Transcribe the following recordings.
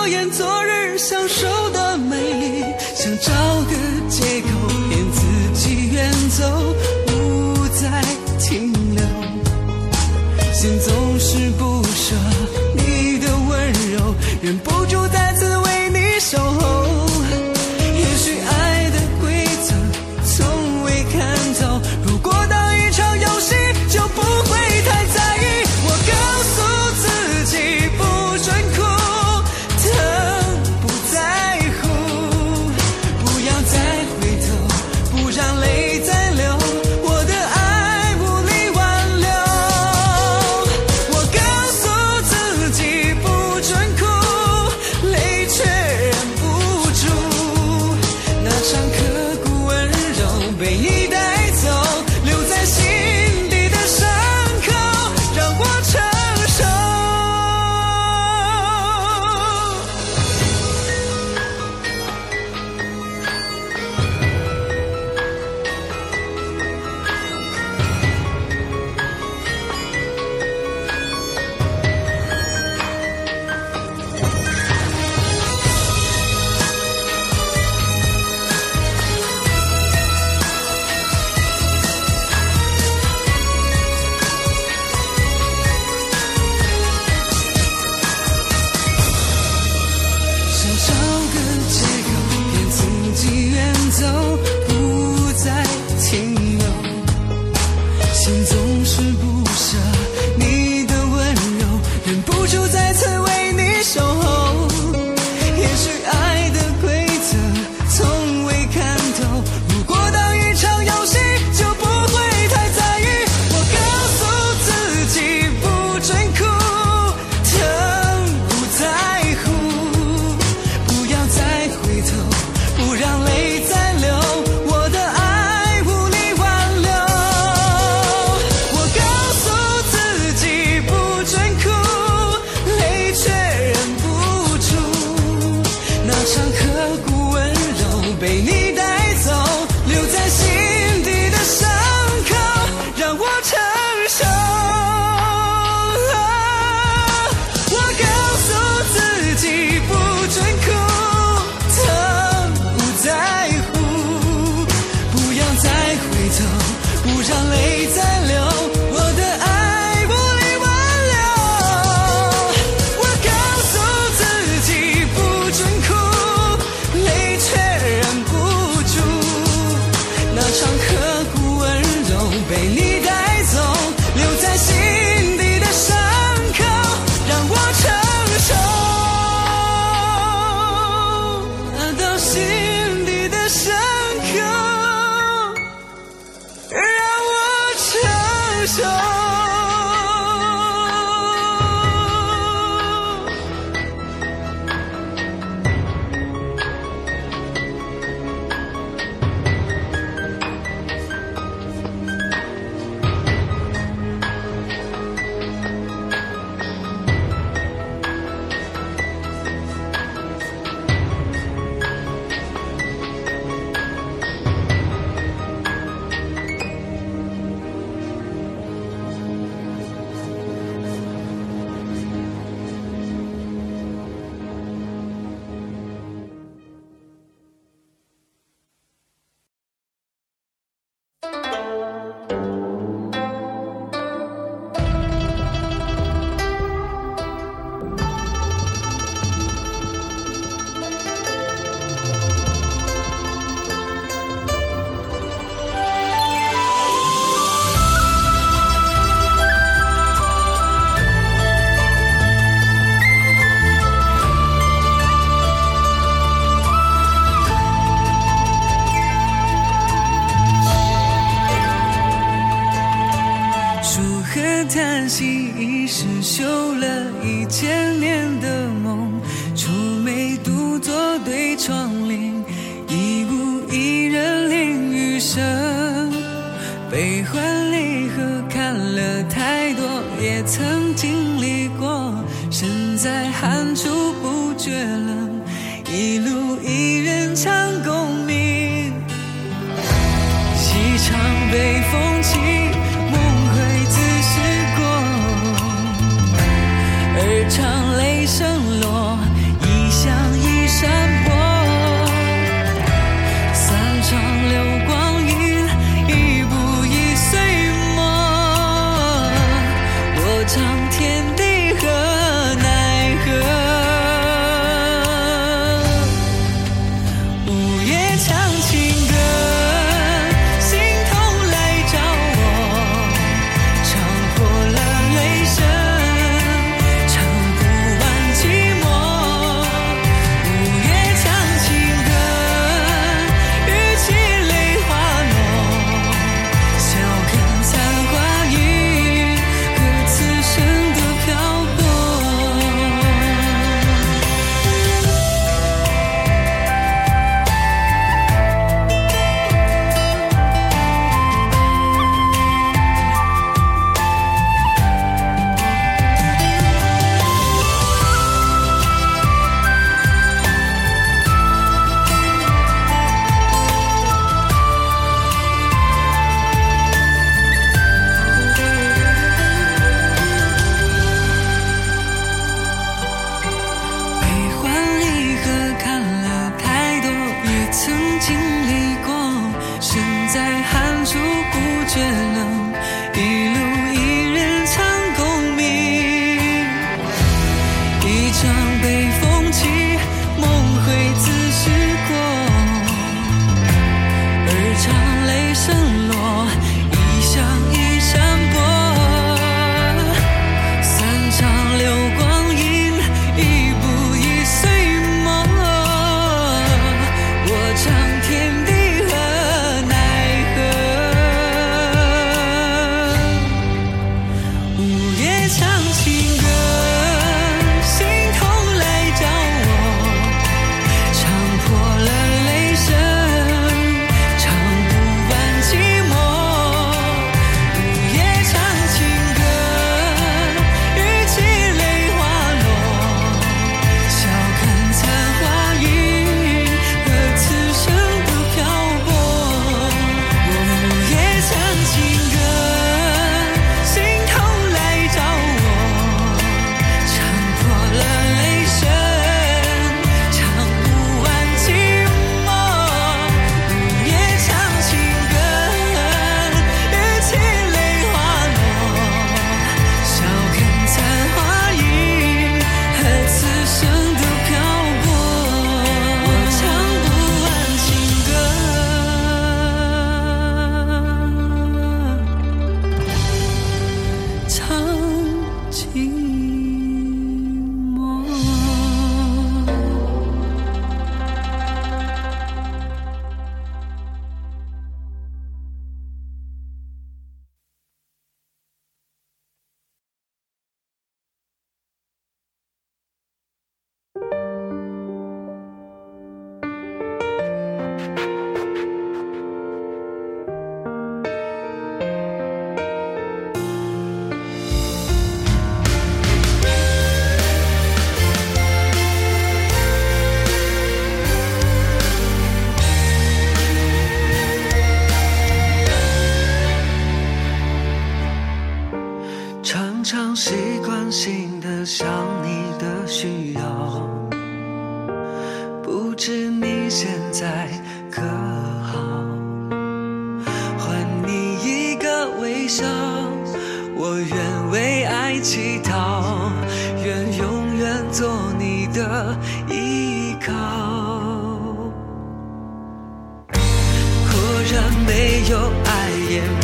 诺言昨日相守场刻骨温柔被你。叹息，一世修了一千年的梦。出眉独坐对窗棂，一屋一人淋雨声，悲欢。常常习惯性的想你的需要，不知你现在可好？还你一个微笑，我愿为爱乞讨，愿永远做你的依靠。果然没有爱也。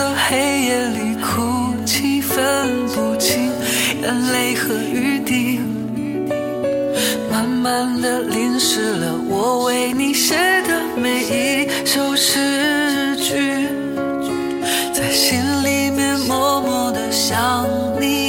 的黑夜里哭泣，分不清眼泪和雨滴，慢慢的淋湿了我为你写的每一首诗句，在心里面默默的想你。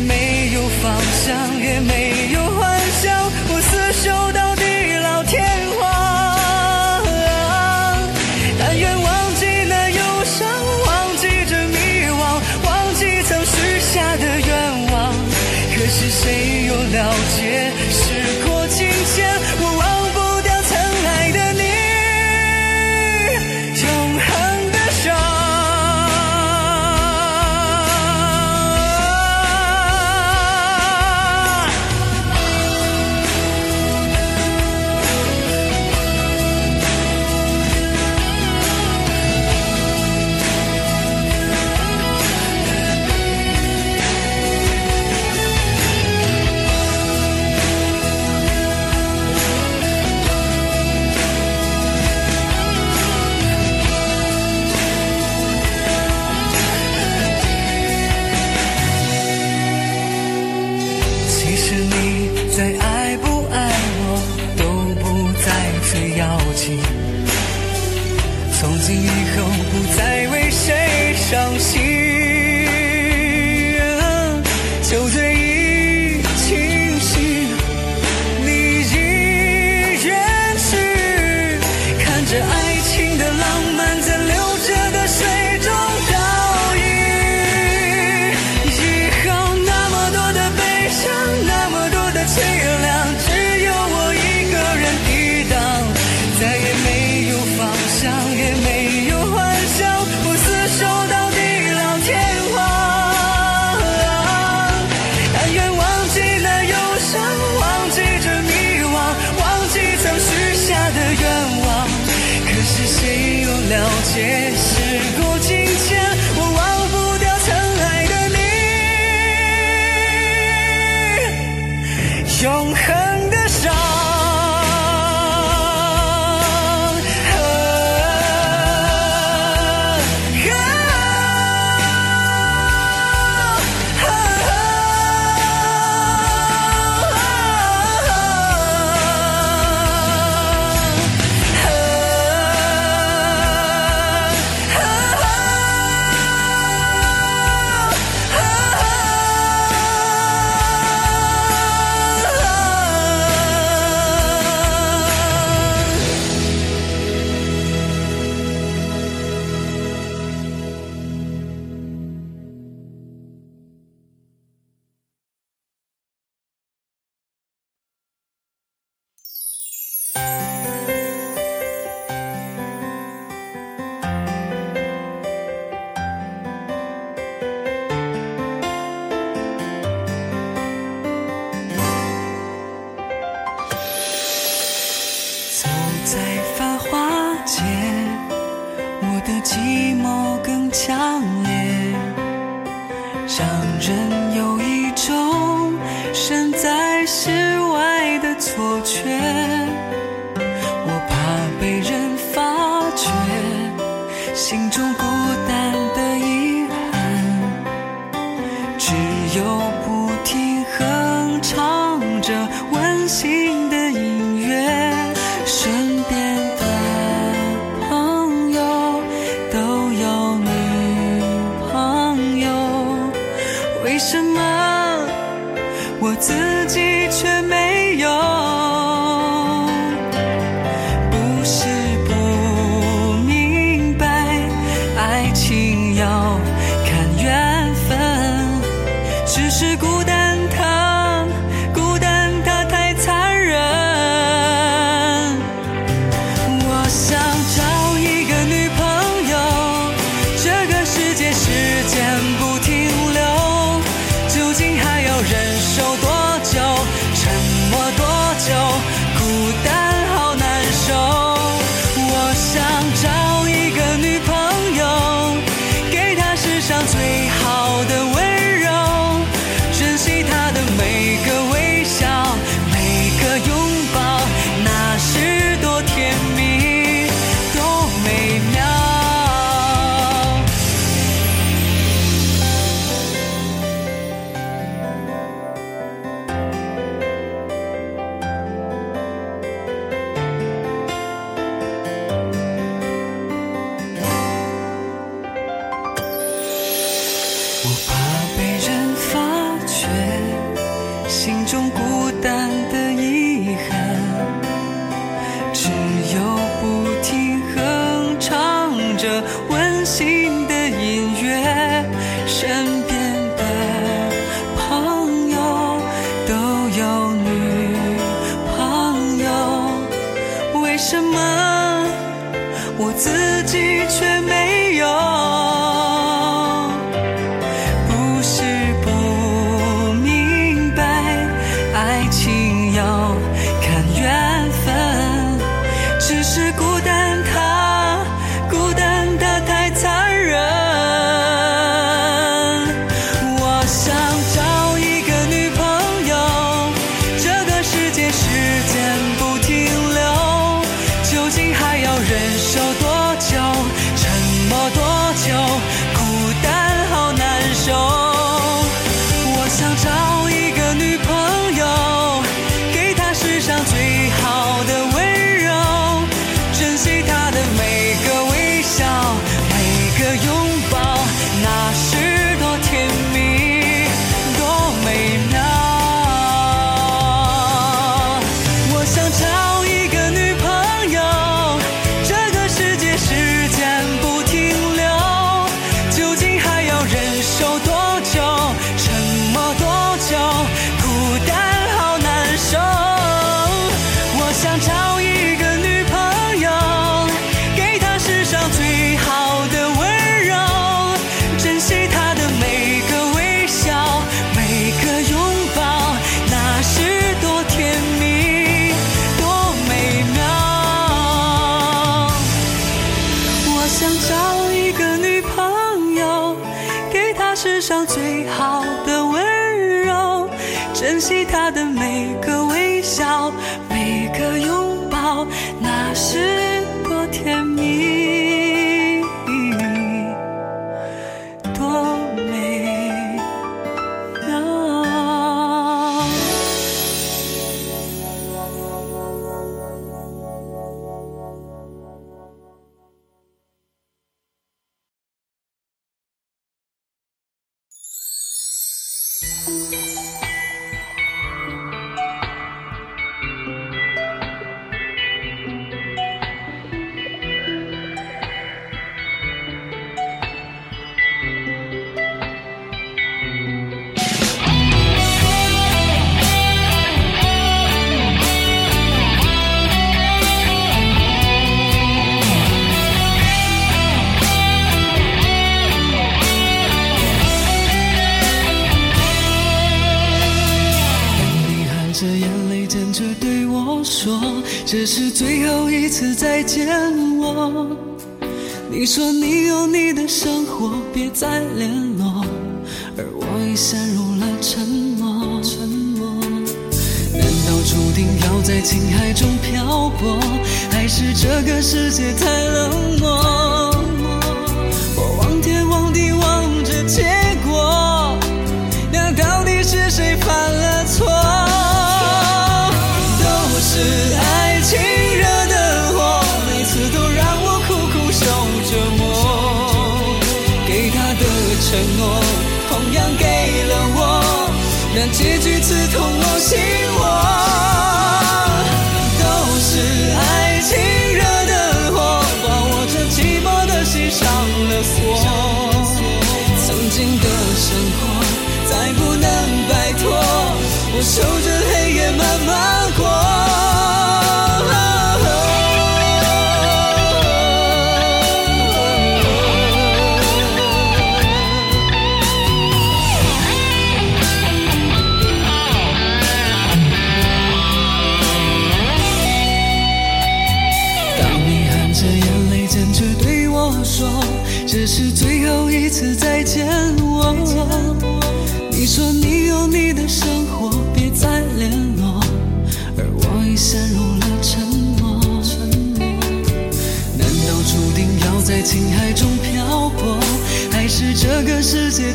没有方向也没有幻承诺同样给了我那结局刺痛我心窝情海中漂泊还是这个世界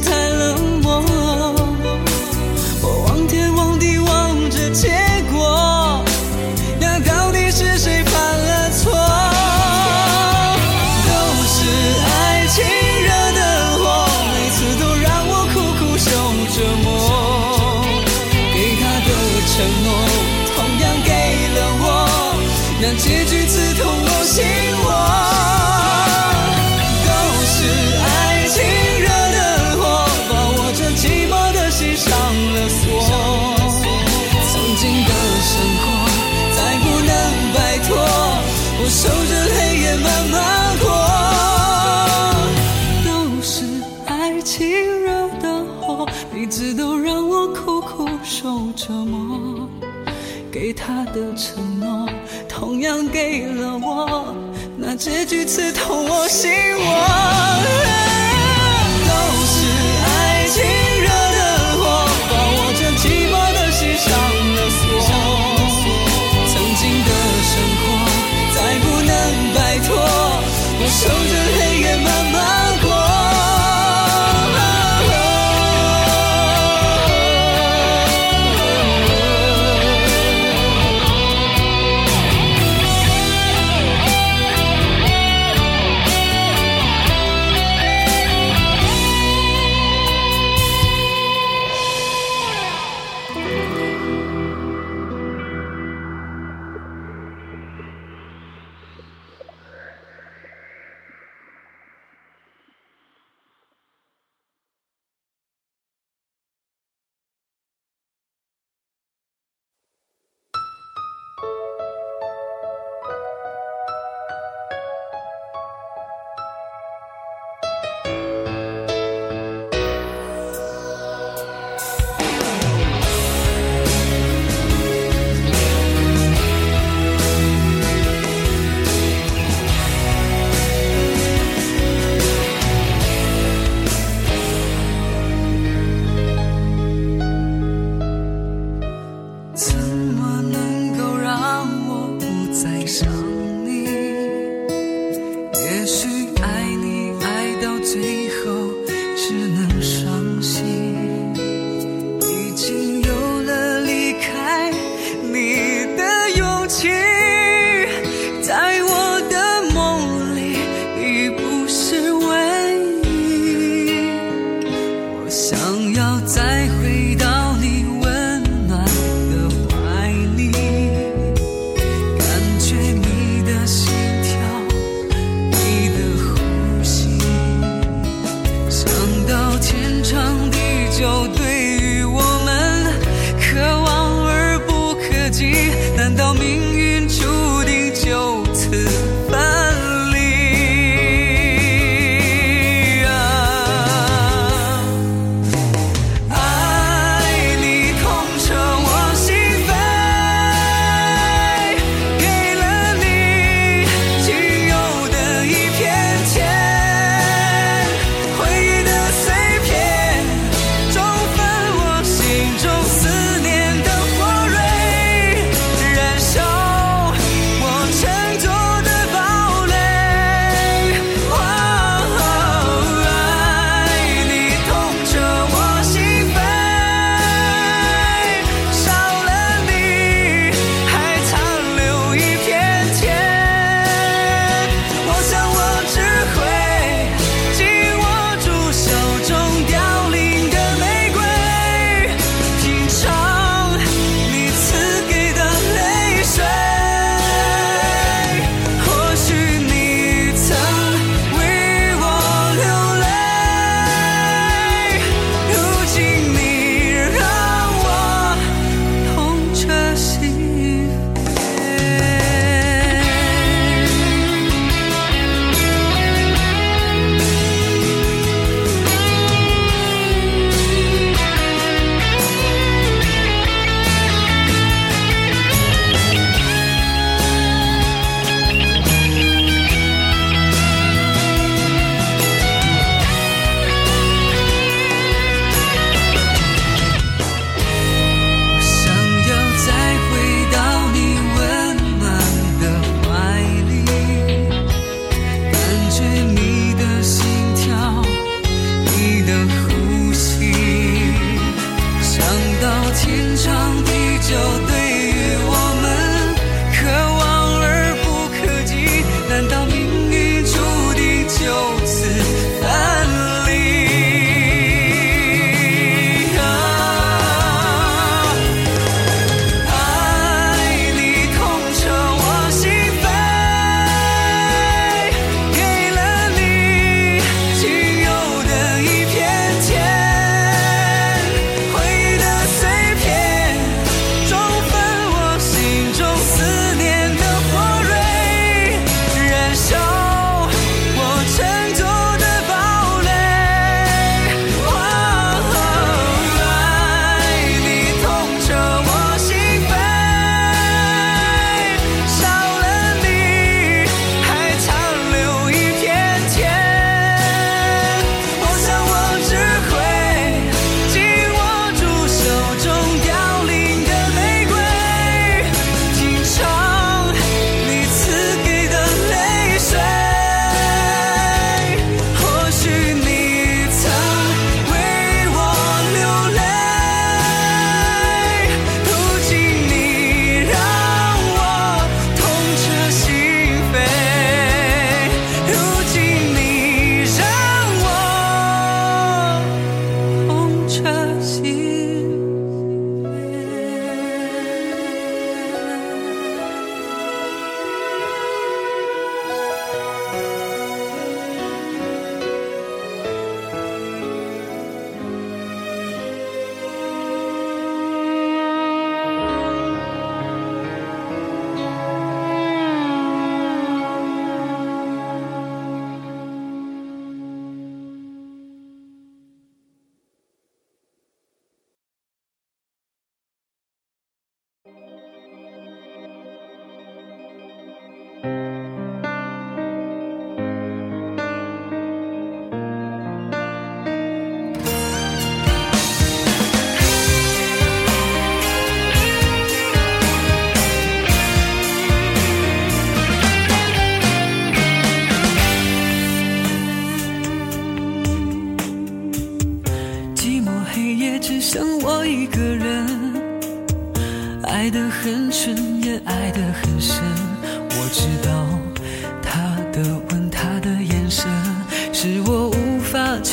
结局刺痛我心窝。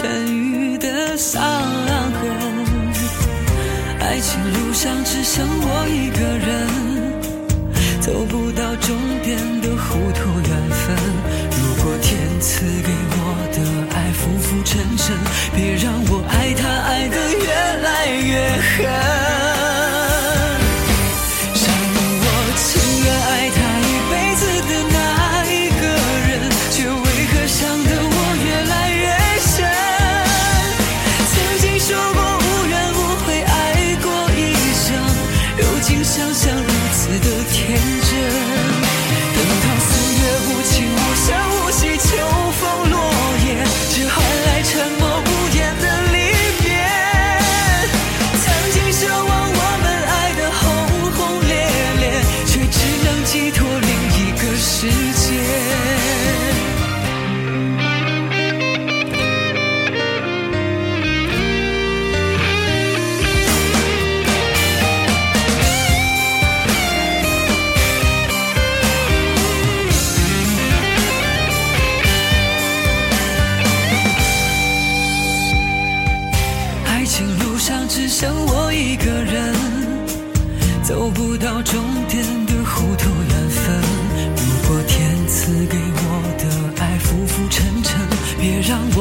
痊愈的伤痕，爱情路上只剩我一个人，走不到终点的糊涂缘分。如果天赐给我的爱浮浮沉沉，别让我爱他爱得越来越狠。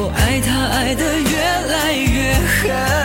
我爱他，爱得越来越狠。